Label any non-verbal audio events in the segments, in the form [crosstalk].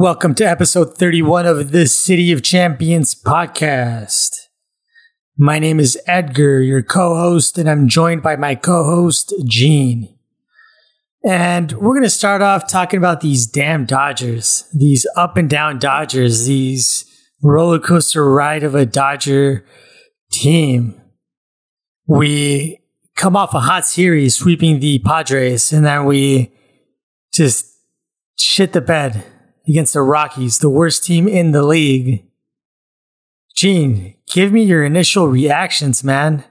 Welcome to episode 31 of the City of Champions podcast. My name is Edgar, your co host, and I'm joined by my co host, Gene. And we're going to start off talking about these damn Dodgers, these up and down Dodgers, these roller coaster ride of a Dodger team. We come off a hot series sweeping the Padres, and then we just shit the bed against the Rockies, the worst team in the league. Gene, give me your initial reactions, man.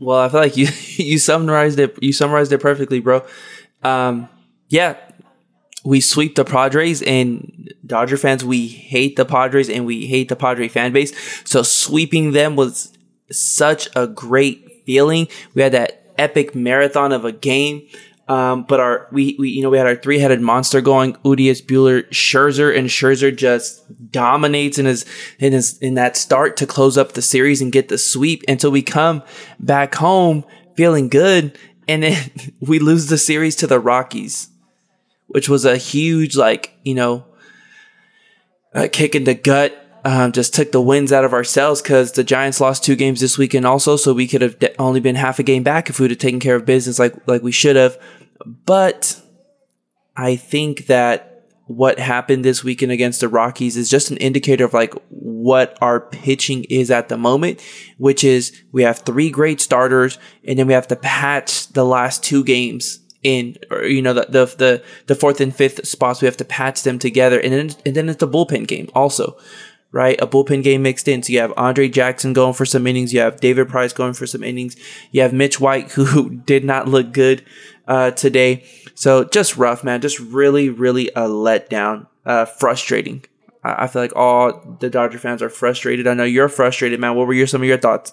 Well, I feel like you [laughs] you summarized it you summarized it perfectly, bro. Um, yeah, we sweep the Padres and Dodger fans, we hate the Padres and we hate the Padre fan base. So sweeping them was such a great feeling. We had that epic marathon of a game. Um, but our we, we you know we had our three headed monster going Urias Buehler Scherzer and Scherzer just dominates in his in his in that start to close up the series and get the sweep until we come back home feeling good and then [laughs] we lose the series to the Rockies, which was a huge like you know a kick in the gut um, just took the wins out of ourselves because the Giants lost two games this weekend also, so we could have only been half a game back if we would have taken care of business like like we should have. But I think that what happened this weekend against the Rockies is just an indicator of like what our pitching is at the moment, which is we have three great starters and then we have to patch the last two games in or you know the, the the the, fourth and fifth spots we have to patch them together and then and then it's the bullpen game also right a bullpen game mixed in so you have andre jackson going for some innings you have david price going for some innings you have mitch white [laughs] who did not look good uh, today. So just rough, man. Just really, really a letdown. Uh, frustrating. I, I feel like all the Dodger fans are frustrated. I know you're frustrated, man. What were your some of your thoughts?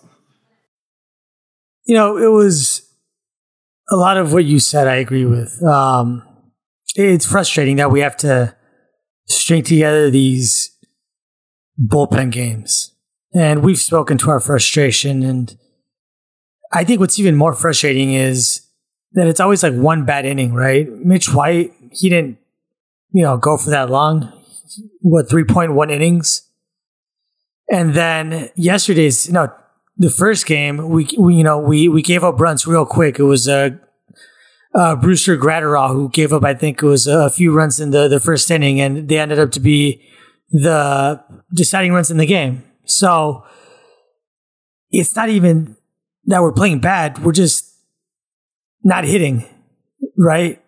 You know, it was a lot of what you said. I agree with. Um, it's frustrating that we have to string together these bullpen games, and we've spoken to our frustration. And I think what's even more frustrating is that it's always like one bad inning, right? Mitch White, he didn't, you know, go for that long. What, 3.1 innings? And then yesterday's, you know, the first game, we, we you know, we, we gave up runs real quick. It was uh, uh, Brusdar Graterol who gave up, I think it was a few runs in the, the first inning, and they ended up to be the deciding runs in the game. So it's not even that we're playing bad. We're just not hitting, right?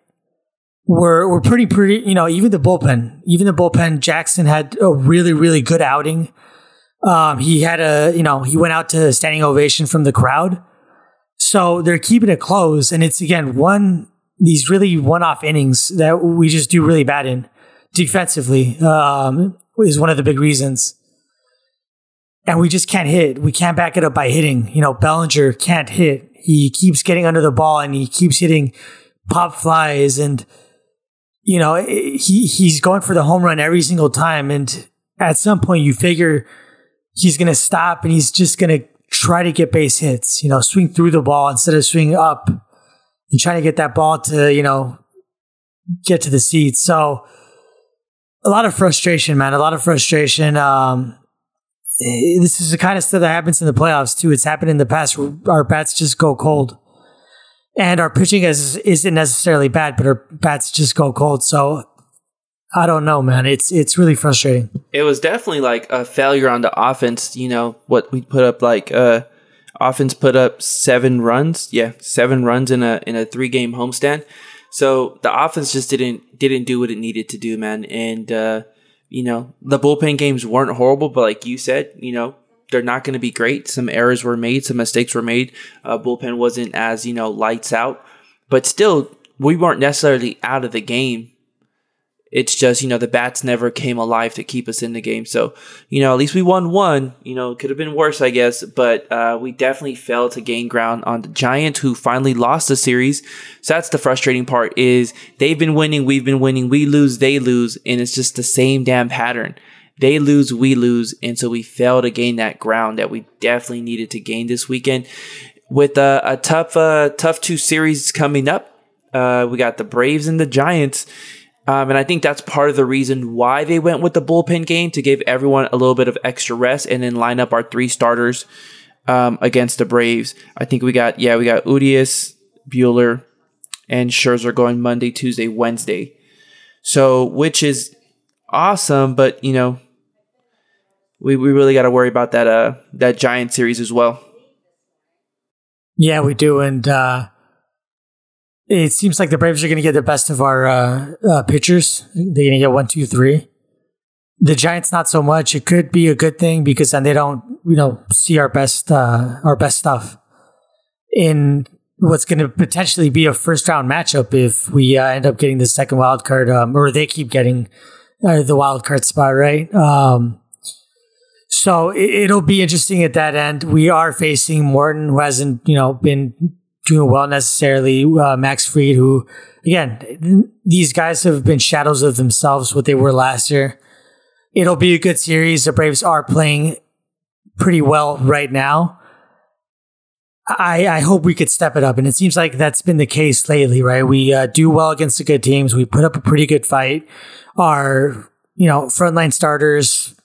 We're we're pretty pretty. You know, even the bullpen, even the bullpen. Jackson had a really really good outing. Um, he had a you know he went out to standing ovation from the crowd. So they're keeping it close, and it's again one these really one off innings that we just do really bad in defensively um, is one of the big reasons. And we just can't hit. We can't back it up by hitting. You know, Bellinger can't hit. He keeps getting under the ball and he keeps hitting pop flies and you know he he's going for the home run every single time and at some point you figure he's going to stop and he's just going to try to get base hits, you know, swing through the ball instead of swinging up and trying to get that ball to, you know, get to the seats. So a lot of frustration, man, a lot of frustration. Um, this is the kind of stuff that happens in the playoffs too. It's happened in the past our bats just go cold. And our pitching is, isn't necessarily bad, but our bats just go cold. So I don't know, man. It's it's really frustrating. It was definitely like a failure on the offense. You know what we put up like uh offense put up seven runs. Yeah, seven runs in a in a three game homestand. So the offense just didn't didn't do what it needed to do, man. And uh, you know, the bullpen games weren't horrible, but like you said, you know, they're not going to be great. Some errors were made, some mistakes were made. Uh, bullpen wasn't as, you know, lights out, but still, we weren't necessarily out of the game it's just, you know, the bats never came alive to keep us in the game. So, you know, at least we won one. You know, could have been worse, I guess, but uh, we definitely failed to gain ground on the Giants, who finally lost the series. So that's the frustrating part is they've been winning, we've been winning, we lose, they lose, and it's just the same damn pattern. They lose, we lose, and so we fail to gain that ground that we definitely needed to gain this weekend. With a, a tough, uh, tough two series coming up, uh, we got the Braves and the Giants Um, and I think that's part of the reason why they went with the bullpen game to give everyone a little bit of extra rest and then line up our three starters um, against the Braves. I think we got, yeah, we got Urias, Buehler, and Scherzer going Monday, Tuesday, Wednesday. So, which is awesome, but you know, we, we really got to worry about that uh that giant series as well. Yeah, we do, and uh, it seems like the Braves are going to get the best of our uh, uh, pitchers. They're going to get one, two, three. The Giants, not so much. It could be a good thing because then they don't, you know, see our best, uh, our best stuff in what's going to potentially be a first round matchup if we uh, end up getting the second wild card, um, or they keep getting uh, the wild card spot, right? Um, so it, will be interesting at that end. We are facing Morton, who hasn't, you know, been doing well necessarily. Uh, Max Fried, who, again, these guys have been shadows of themselves, what they were last year. It'll be a good series. The Braves are playing pretty well right now. I, I hope we could step it up. And it seems like that's been the case lately, right? We uh, do well against the good teams. We put up a pretty good fight. Our, you know, frontline starters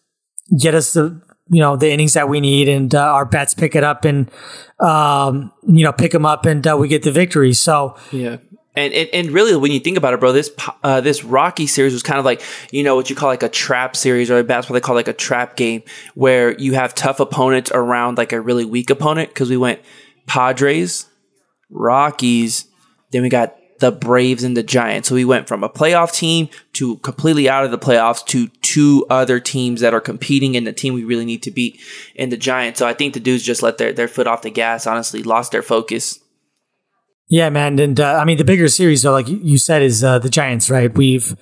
get us the, you know, the innings that we need and uh, our bats pick it up and, um, you know, pick them up and uh, we get the victory. So, yeah. And, and, and really, when you think about it, bro, this uh, this Rocky series was kind of like you know what you call like a trap series, or that's what they call like a trap game, where you have tough opponents around like a really weak opponent. Because we went Padres, Rockies, then we got the Braves and the Giants. So we went from a playoff team to completely out of the playoffs to two other teams that are competing in the team we really need to beat in the Giants. So I think the dudes just let their, their foot off the gas, honestly, lost their focus. Yeah, man. And uh, I mean, the bigger series, though, like you said, is uh, the Giants, right? We've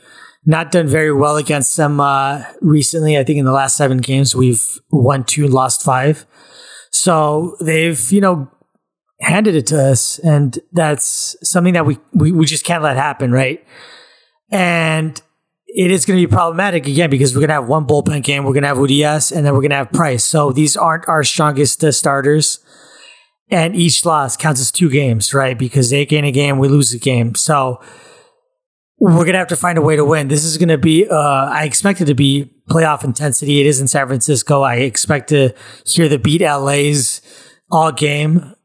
not done very well against them uh, recently. I think in the last seven games, we've won two, lost five. So they've, you know, handed it to us. And that's something that we, we, we just can't let happen, right? And it is going to be problematic again because we're going to have one bullpen game, we're going to have Urias, and then we're going to have Price. So these aren't our strongest uh, starters. And each loss counts as two games, right? Because they gain a game, we lose a game. So we're going to have to find a way to win. This is going to be, uh, I expect it to be playoff intensity. It is in San Francisco. I expect to hear the beat LA's all game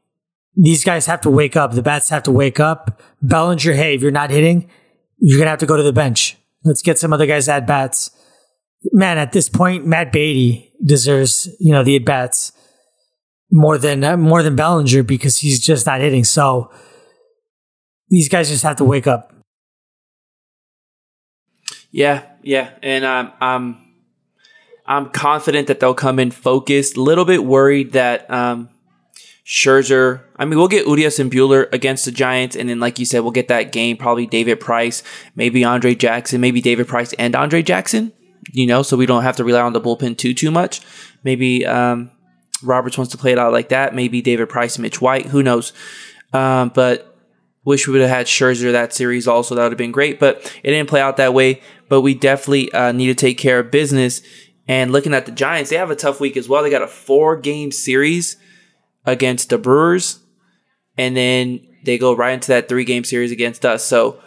these guys have to wake up. The bats have to wake up. Bellinger, hey, if you're not hitting, you're to have to go to the bench. Let's get some other guys at bats. Man, at this point, Matt Beaty deserves, you know, the at bats more than uh, more than Bellinger because he's just not hitting. So these guys just have to wake up. Yeah, yeah, and um, I'm I'm confident that they'll come in focused. A little bit worried that um, Scherzer. I mean, we'll get Urias and Buehler against the Giants, and then, like you said, we'll get that game. Probably David Price, maybe Andre Jackson, maybe David Price and Andre Jackson. You know, so we don't have to rely on the bullpen too too much. Maybe um, Roberts wants to play it out like that. Maybe David Price, Mitch White. Who knows? Um, but wish we would have had Scherzer that series also. That would have been great, but it didn't play out that way. But we definitely uh, need to take care of business. And looking at the Giants, they have a tough week as well. They got a four game series against the Brewers, and then they go right into that three game series against us. So,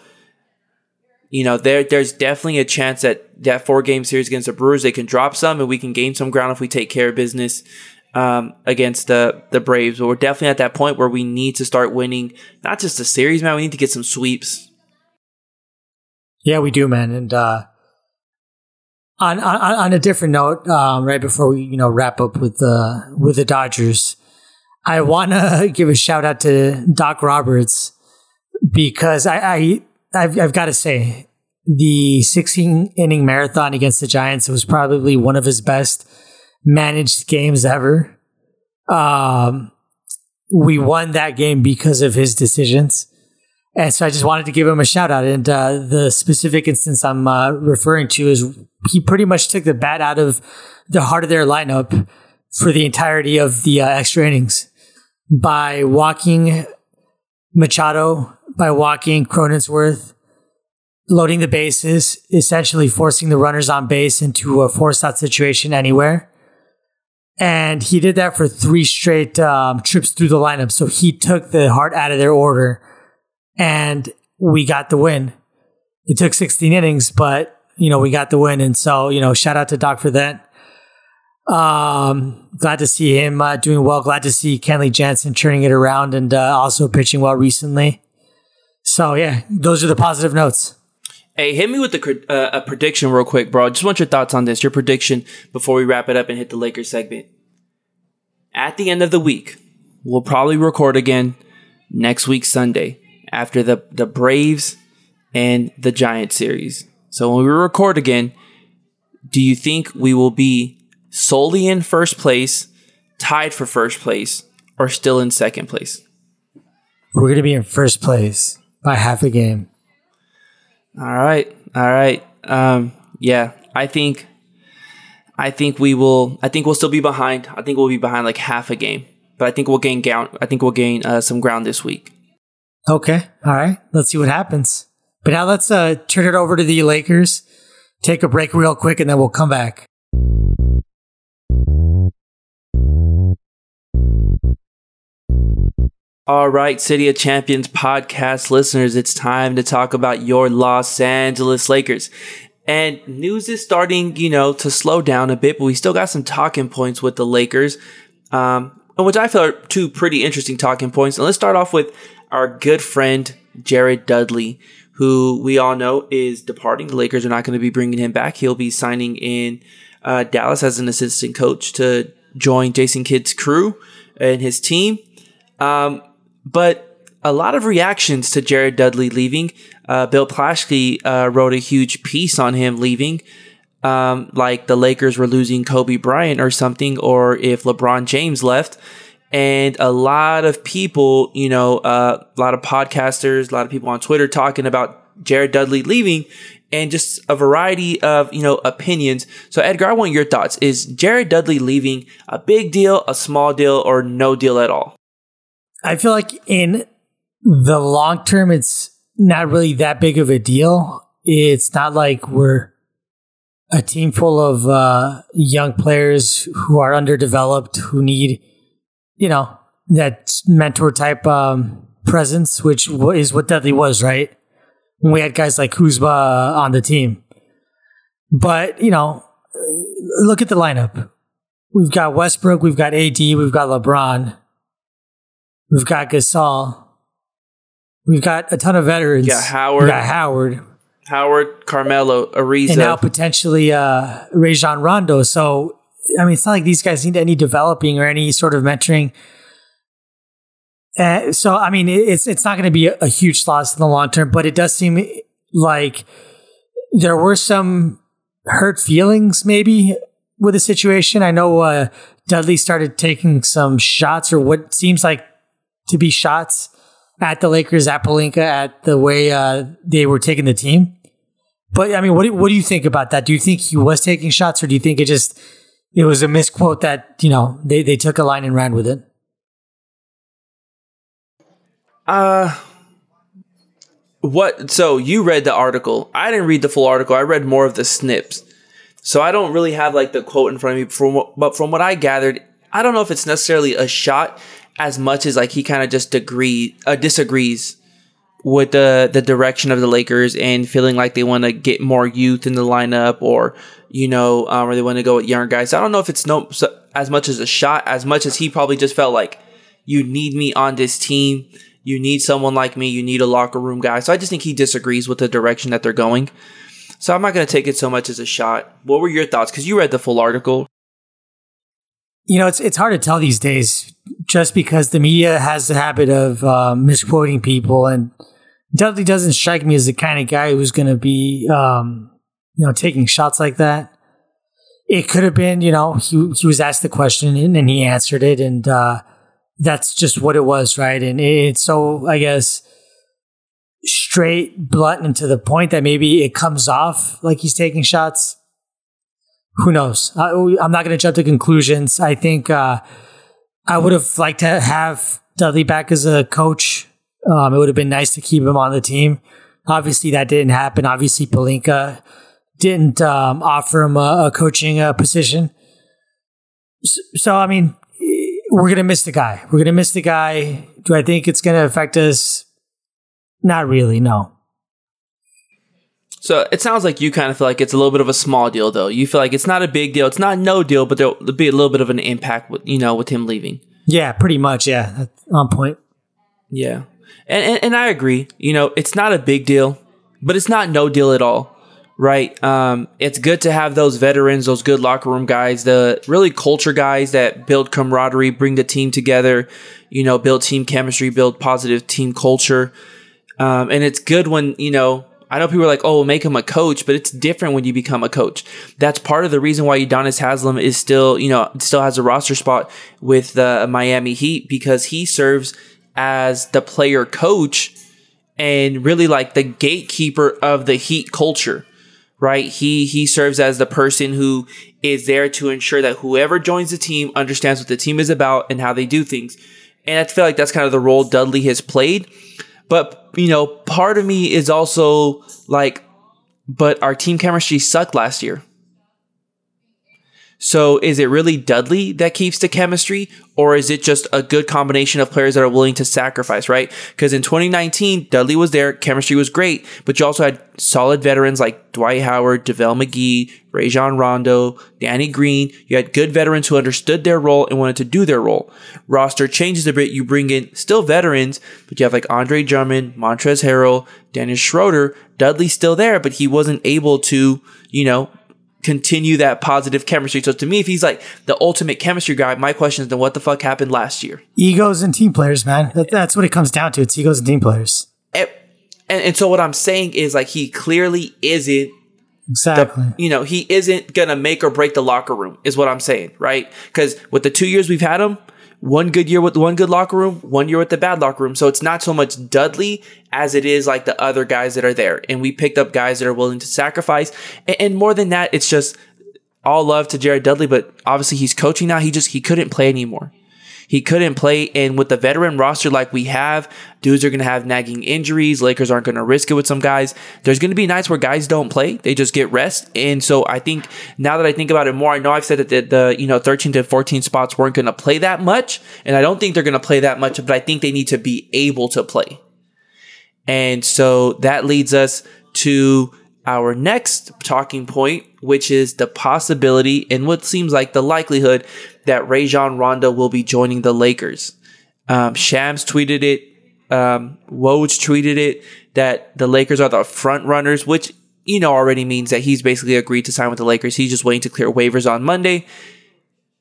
you know, there there's definitely a chance that that four game series against the Brewers they can drop some and we can gain some ground if we take care of business um, against the the Braves. But we're definitely at that point where we need to start winning not just the series, man. We need to get some sweeps. Yeah, we do, man. And uh, on on on a different note, um, right before we you know wrap up with the with the Dodgers. I want to [laughs] give a shout out to Doc Roberts because I, I I've, I've got to say the 16 inning marathon against the Giants was probably one of his best managed games ever. Um, we won that game because of his decisions. And so I just wanted to give him a shout out. And uh, the specific instance I'm uh, referring to is he pretty much took the bat out of the heart of their lineup for the entirety of the uh, extra innings by walking Machado, by walking Cronenworth, loading the bases, essentially forcing the runners on base into a forced out situation anywhere. And he did that for three straight um, trips through the lineup. So he took the heart out of their order and we got the win. it took 16 innings, but you know we got the win, and so you know shout out to Doc for that. Um, glad to see him uh, doing well. Glad to see Kenley Jansen turning it around and uh, also pitching well recently. So yeah, those are the positive notes. Hey, hit me with the uh, a prediction real quick, bro. Just want your thoughts on this. Your prediction before we wrap it up and hit the Lakers segment. At the end of the week, we'll probably record again next week Sunday after the the Braves and the Giant series. So when we record again, do you think we will be solely in first place, tied for first place, or still in second place? We're going to be in first place by half a game. All right. All right. Um, yeah, I think I think we will I think we'll still be behind. I think we'll be behind like half a game. But I think we'll gain ground I think we'll gain uh, some ground this week. Okay. All right. Let's see what happens. But now let's uh, turn it over to the Lakers. Take a break real quick and then we'll come back. All right, City of Champions podcast listeners, it's time to talk about your Los Angeles Lakers. And news is starting, you know, to slow down a bit, but we still got some talking points with the Lakers, um, which I feel are two pretty interesting talking points. And let's start off with our good friend Jared Dudley, who we all know is departing. The Lakers are not going to be bringing him back. He'll be signing in uh, Dallas as an assistant coach to join Jason Kidd's crew and his team. Um, but a lot of reactions to Jared Dudley leaving. Uh, Bill Plaschke uh, wrote a huge piece on him leaving, um, like the Lakers were losing Kobe Bryant or something, or if LeBron James left. And a lot of people, you know, uh, a lot of podcasters, a lot of people on Twitter talking about Jared Dudley leaving and just a variety of, you know, opinions. So Edgar, I want your thoughts. Is Jared Dudley leaving a big deal, a small deal, or no deal at all? I feel like in the long term, it's not really that big of a deal. It's not like we're a team full of uh, young players who are underdeveloped, who need, you know, that mentor type um, presence, which is what Dudley was, right? When we had guys like Kuzma on the team. But, you know, look at the lineup. We've got Westbrook, we've got AD, we've got LeBron. We've got Gasol. We've got a ton of veterans. Yeah, Howard. We got Howard. Howard, Carmelo, Ariza. And now potentially uh, Rajon Rondo. So, I mean, it's not like these guys need any developing or any sort of mentoring. Uh, so, I mean, it's it's not going to be a, a huge loss in the long term, but it does seem like there were some hurt feelings maybe with the situation. I know uh, Dudley started taking some shots or what seems like to be shots at the Lakers, at Pelinka, at the way uh, they were taking the team. But I mean, what do, what do you think about that? Do you think he was taking shots, or do you think it just it was a misquote that you know they they took a line and ran with it? Uh what so you read the article. I didn't read the full article. I read more of the snips. So I don't really have like the quote in front of me from but from what I gathered, I don't know if it's necessarily a shot as much as like he kind of just agree uh, disagrees with the the direction of the Lakers and feeling like they want to get more youth in the lineup or you know um, or they want to go with young guys. I don't know if it's no so, as much as a shot as much as he probably just felt like you need me on this team. You need someone like me. You need a locker room guy. So I just think he disagrees with the direction that they're going. So I'm not going to take it so much as a shot. What were your thoughts? Because you read the full article. You know, it's it's hard to tell these days, just because the media has the habit of uh, misquoting people, and Dudley doesn't strike me as the kind of guy who's going to be, um, you know, taking shots like that. It could have been, you know, he he was asked the question and, and he answered it, and uh, that's just what it was, right? And it's so, I guess, straight, blunt, and to the point that maybe it comes off like he's taking shots who knows? I, am not going to jump to conclusions. I think uh, I would have liked to have Dudley back as a coach. Um, it would have been nice to keep him on the team. Obviously, that didn't happen. Obviously, Pelinka didn't um, offer him a, a coaching uh, position. So, so, I mean, we're going to miss the guy. We're going to miss the guy. Do I think it's going to affect us? Not really, no. So it sounds like you kind of feel like it's a little bit of a small deal, though. You feel like it's not a big deal. It's not no deal, but there'll be a little bit of an impact with you know with him leaving. Yeah, pretty much. Yeah, That's on point. Yeah, and, and and I agree. You know, it's not a big deal, but it's not no deal at all, right? Um, it's good to have those veterans, those good locker room guys, the really culture guys that build camaraderie, bring the team together. You know, build team chemistry, build positive team culture. Um, and it's good when you know I know people are like, oh, make him a coach, but it's different when you become a coach. That's part of the reason why Udonis Haslam is still, you know, still has a roster spot with the Miami Heat because he serves as the player coach and really like the gatekeeper of the Heat culture, right? He he serves as the person who is there to ensure that whoever joins the team understands what the team is about and how they do things. And I feel like that's kind of the role Dudley has played. But, you know, part of me is also like, but our team chemistry sucked last year. So is it really Dudley that keeps the chemistry or is it just a good combination of players that are willing to sacrifice, right? Because in 2019, Dudley was there, chemistry was great, but you also had solid veterans like Dwight Howard, JaVale McGee, Rajon Rondo, Danny Green. You had good veterans who understood their role and wanted to do their role. Roster changes a bit. You bring in still veterans, but you have like Andre Drummond, Montrezl Harrell, Dennis Schroeder. Dudley's still there, but he wasn't able to, you know, continue that positive chemistry. So to me, if he's like the ultimate chemistry guy, my question is then what the fuck happened last year? Egos and team players, man. That's what it comes down to. It's egos and team players. And, and, and so what I'm saying is like he clearly isn't Exactly. The, you know, he isn't gonna make or break the locker room, is what I'm saying, right? Because with the two years we've had him, one good year with one good locker room, one year with the bad locker room. So it's not so much Dudley as it is like the other guys that are there. And we picked up guys that are willing to sacrifice. And, and more than that, it's just all love to Jared Dudley, but obviously he's coaching now. He just he couldn't play anymore. He couldn't play. And with the veteran roster like we have, dudes are going to have nagging injuries. Lakers aren't going to risk it with some guys. There's going to be nights where guys don't play. They just get rest. And so I think now that I think about it more, I know I've said that the, the you know, 13 to 14 spots weren't going to play that much. And I don't think they're going to play that much, but I think they need to be able to play. And so that leads us to our next talking point, which is the possibility and what seems like the likelihood that Rajon Rondo will be joining the Lakers. Um, Shams tweeted it. Um, Woj tweeted it that the Lakers are the front runners, which you know already means that he's basically agreed to sign with the Lakers. He's just waiting to clear waivers on Monday.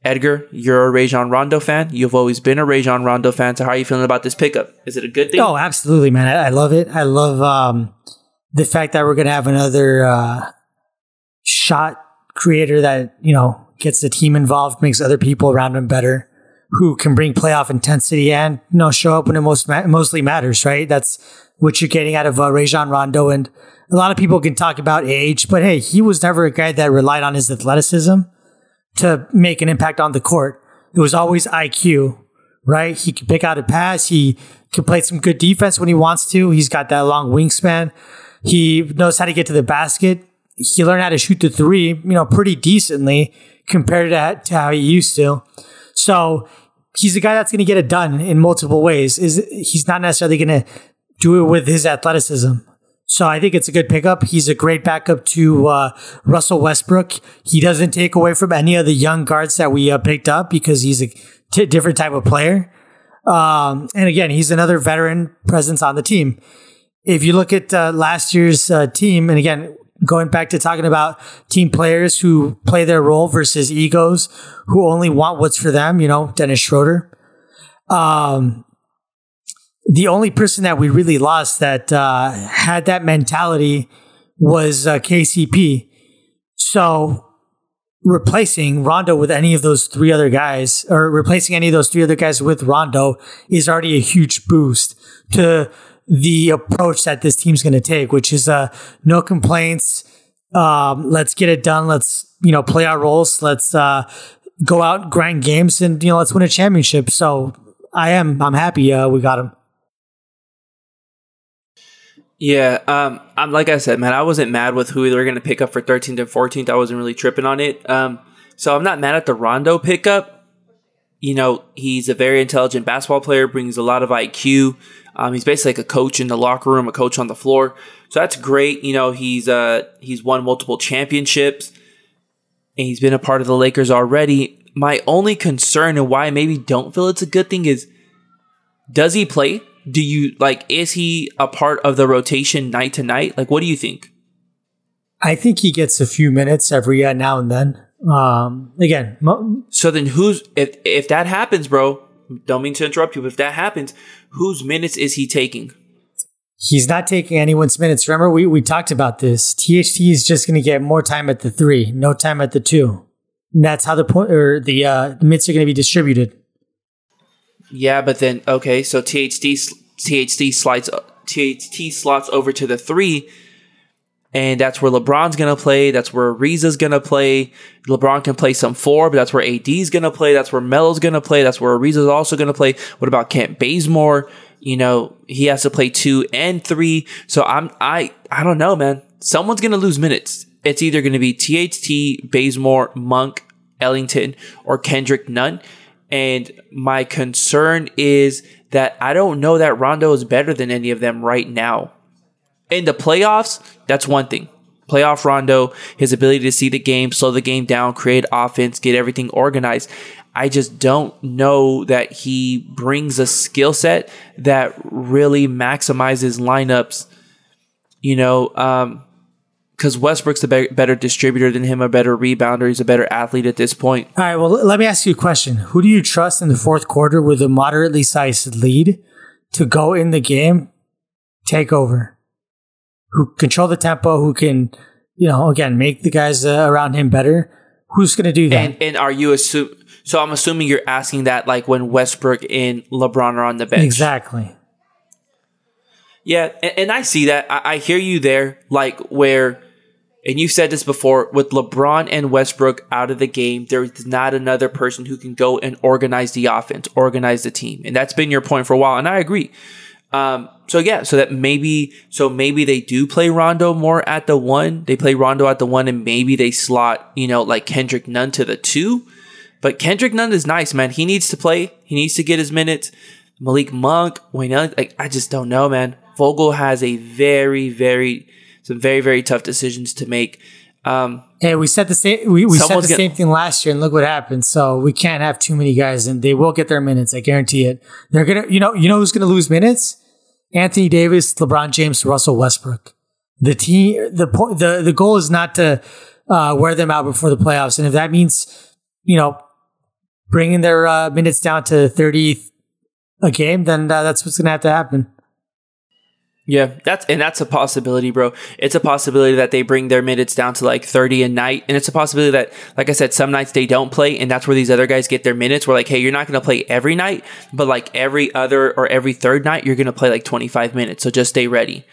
Edgar, you're a Rajon Rondo fan. You've always been a Rajon Rondo fan. So how are you feeling about this pickup? Is it a good thing? Oh, absolutely, man. I, I love it. I love um, the fact that we're going to have another uh, shot creator that, you know, gets the team involved, makes other people around him better, who can bring playoff intensity and, you know, show up when it most ma- mostly matters, right? That's what you're getting out of uh, Rajon Rondo. And a lot of people can talk about age, but hey, he was never a guy that relied on his athleticism to make an impact on the court. It was always IQ, right? He could pick out a pass. He can play some good defense when he wants to. He's got that long wingspan. He knows how to get to the basket. He learned how to shoot the three, you know, pretty decently compared to, to how he used to. So he's a guy that's going to get it done in multiple ways. Is he's not necessarily going to do it with his athleticism. So I think it's a good pickup. He's a great backup to uh, Russell Westbrook. He doesn't take away from any of the young guards that we uh, picked up because he's a t- different type of player. Um, and again, he's another veteran presence on the team. If you look at uh, last year's uh, team, and again, going back to talking about team players who play their role versus egos who only want what's for them, you know, Dennis Schroeder. Um, the only person that we really lost that uh, had that mentality was uh, KCP. So replacing Rondo with any of those three other guys, or replacing any of those three other guys with Rondo, is already a huge boost to the approach that this team's going to take, which is uh, no complaints. Um, let's get it done. Let's you know play our roles. Let's uh, go out grind games and you know let's win a championship. So I am I'm happy uh, we got him. Yeah, um, I'm like I said, man. I wasn't mad with who they were going to pick up for 13th and 14th. I wasn't really tripping on it. Um, so I'm not mad at the Rondo pickup. You know, he's a very intelligent basketball player, brings a lot of IQ. Um, he's basically like a coach in the locker room, a coach on the floor. So that's great. You know, he's uh he's won multiple championships and he's been a part of the Lakers already. My only concern and why I maybe don't feel it's a good thing is does he play? Do you like is he a part of the rotation night to night? Like what do you think? I think he gets a few minutes every uh, now and then. Um, again, mo- So then who's if if that happens, bro, don't mean to interrupt you, but if that happens, whose minutes is he taking? he's not taking anyone's minutes. Remember, we, we talked about this. THT is just going to get more time at the three, no time at the two. And that's how the point or the uh, the minutes are going to be distributed. Yeah, but then okay, so THT THT slides THT slots over to the three, and that's where LeBron's gonna play. That's where Ariza's gonna play. LeBron can play some four, but that's where AD's gonna play. That's where Melo's gonna play. That's where Ariza's also gonna play. What about Kent Bazemore? You know, he has to play two and three. So I'm I I don't know, man. Someone's gonna lose minutes. It's either gonna be THT, Bazemore, Monk, Ellington, or Kendrick Nunn. And my concern is that I don't know that Rondo is better than any of them right now. In the playoffs, that's one thing. Playoff Rondo, his ability to see the game, slow the game down, create offense, get everything organized. I just don't know that he brings a skill set that really maximizes lineups. You know, um, because Westbrook's a be- better distributor than him, a better rebounder. He's a better athlete at this point. All right. Well, let me ask you a question. Who do you trust in the fourth quarter with a moderately sized lead to go in the game, take over, who control the tempo, who can, you know, again, make the guys uh, around him better? Who's going to do that? And and are you assume? So I'm assuming you're asking that like when Westbrook and LeBron are on the bench. exactly. Yeah, and, and I see that. I, I hear you there. Like where, and you've said this before with LeBron and Westbrook out of the game, there's not another person who can go and organize the offense, organize the team, and that's been your point for a while. And I agree. Um, so yeah, so that maybe, so maybe they do play Rondo more at the one. They play Rondo at the one, and maybe they slot, you know, like Kendrick Nunn to the two. But Kendrick Nunn is nice, man. He needs to play. He needs to get his minutes. Malik Monk, Wayne, Ellington, like I just don't know, man. Vogel has a very, very, some very, very tough decisions to make. Um, Hey, we said the same. We, we said the gonna- same thing last year, and look what happened. So we can't have too many guys, and they will get their minutes. I guarantee it. They're gonna, you know, you know who's gonna lose minutes? Anthony Davis, LeBron James, Russell Westbrook. The team, the the the goal is not to uh, wear them out before the playoffs, and if that means, you know, bringing their uh, minutes down to thirty a game, then uh, that's what's gonna have to happen. Yeah, that's and that's a possibility, bro. It's a possibility that they bring their minutes down to like 30 a night. And it's a possibility that, like I said, some nights they don't play, and that's where these other guys get their minutes. We're like, hey, you're not gonna play every night, but like every other or every third night, you're gonna play like 25 minutes. So just stay ready.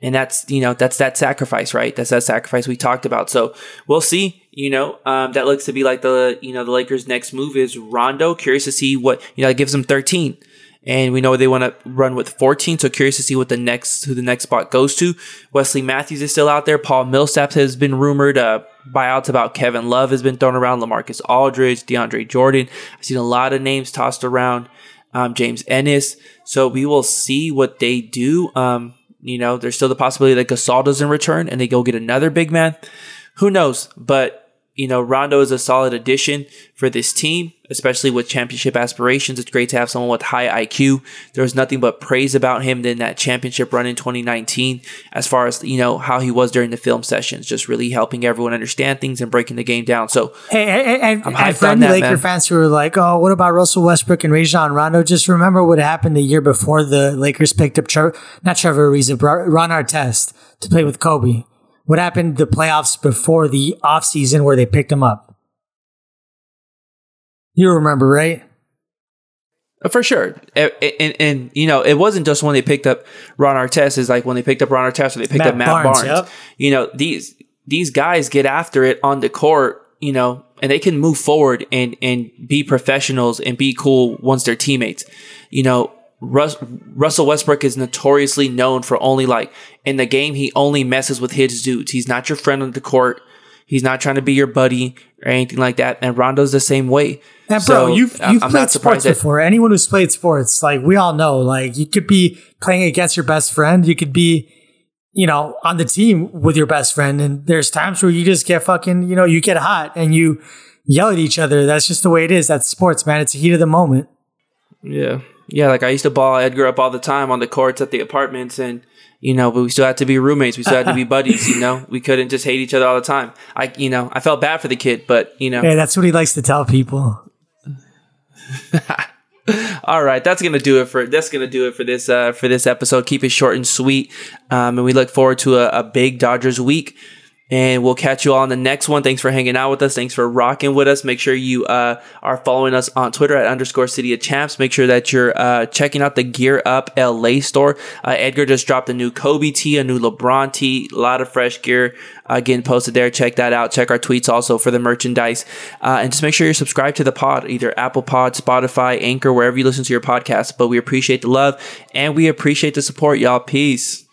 and that's you know that's that sacrifice right that's that sacrifice we talked about so we'll see you know um, that looks to be like the you know the lakers next move is rondo curious to see what you know it gives them 13 and we know they want to run with 14 so curious to see what the next who the next spot goes to. Wesley matthews is still out there. Paul millsap has been rumored uh, buyouts about kevin love has been thrown around. Lamarcus aldridge deandre jordan. I've seen a lot of names tossed around um, james ennis. So we will see what they do. Um, you know, there's still the possibility that Gasol doesn't return and they go get another big man. Who knows? But you know, Rondo is a solid addition for this team, especially with championship aspirations. It's great to have someone with high IQ. There was nothing but praise about him in that championship run in 2019, as far as you know how he was during the film sessions, just really helping everyone understand things and breaking the game down. So Hey, hey, hey, and, I'm hyped for any that, Laker man. fans who are like, "Oh, what about Russell Westbrook and Rajon Rondo?" Just remember what happened the year before the Lakers picked up Tre- not Trevor Ariza, but Ron Artest to play with Kobe. What happened the playoffs before the offseason where they picked him up? You remember, right? Uh, For sure, and, and, and, you know it wasn't just when they picked up Ron Artest. Is like when they picked up Ron Artest or they picked Matt up Matt Barnes, Barnes. yep. You know these these guys get after it on the court. You know, and they can move forward and and be professionals and be cool once they're teammates. You know, Rus- Russell Westbrook is notoriously known for only like in the game he only messes with his dudes. He's not your friend on the court. He's not trying to be your buddy or anything like that. And Rondo's the same way. And bro, So, you've you've I'm played not sports that- before. Anyone who's played sports, like we all know, like you could be playing against your best friend. You could be, you know, on the team with your best friend. And there's times where you just get fucking, you know, you get hot and you yell at each other. That's just the way it is. That's sports, man. It's the heat of the moment. Yeah. Yeah. Like I used to ball Edgar up all the time on the courts at the apartments and, you know, but we still had to be roommates. We still had to be [laughs] buddies, you know, we couldn't just hate each other all the time. I, you know, I felt bad for the kid, but, you know. Hey, that's what he likes to tell people. [laughs] All right, that's gonna do it for that's gonna do it for this uh, for this episode. Keep it short and sweet, um, and we look forward to a, a big Dodgers week. And we'll catch you all on the next one. Thanks for hanging out with us. Thanks for rocking with us. Make sure you uh, are following us on Twitter at underscore City of Champs. Make sure that you're uh, checking out the Gear Up LA store. Uh, Edgar just dropped a new Kobe tee, a new LeBron tee, a lot of fresh gear uh, getting posted there. Check that out. Check our tweets also for the merchandise. Uh, and just make sure you're subscribed to the pod, either Apple Pod, Spotify, Anchor, wherever you listen to your podcast. But we appreciate the love and we appreciate the support, y'all. Peace.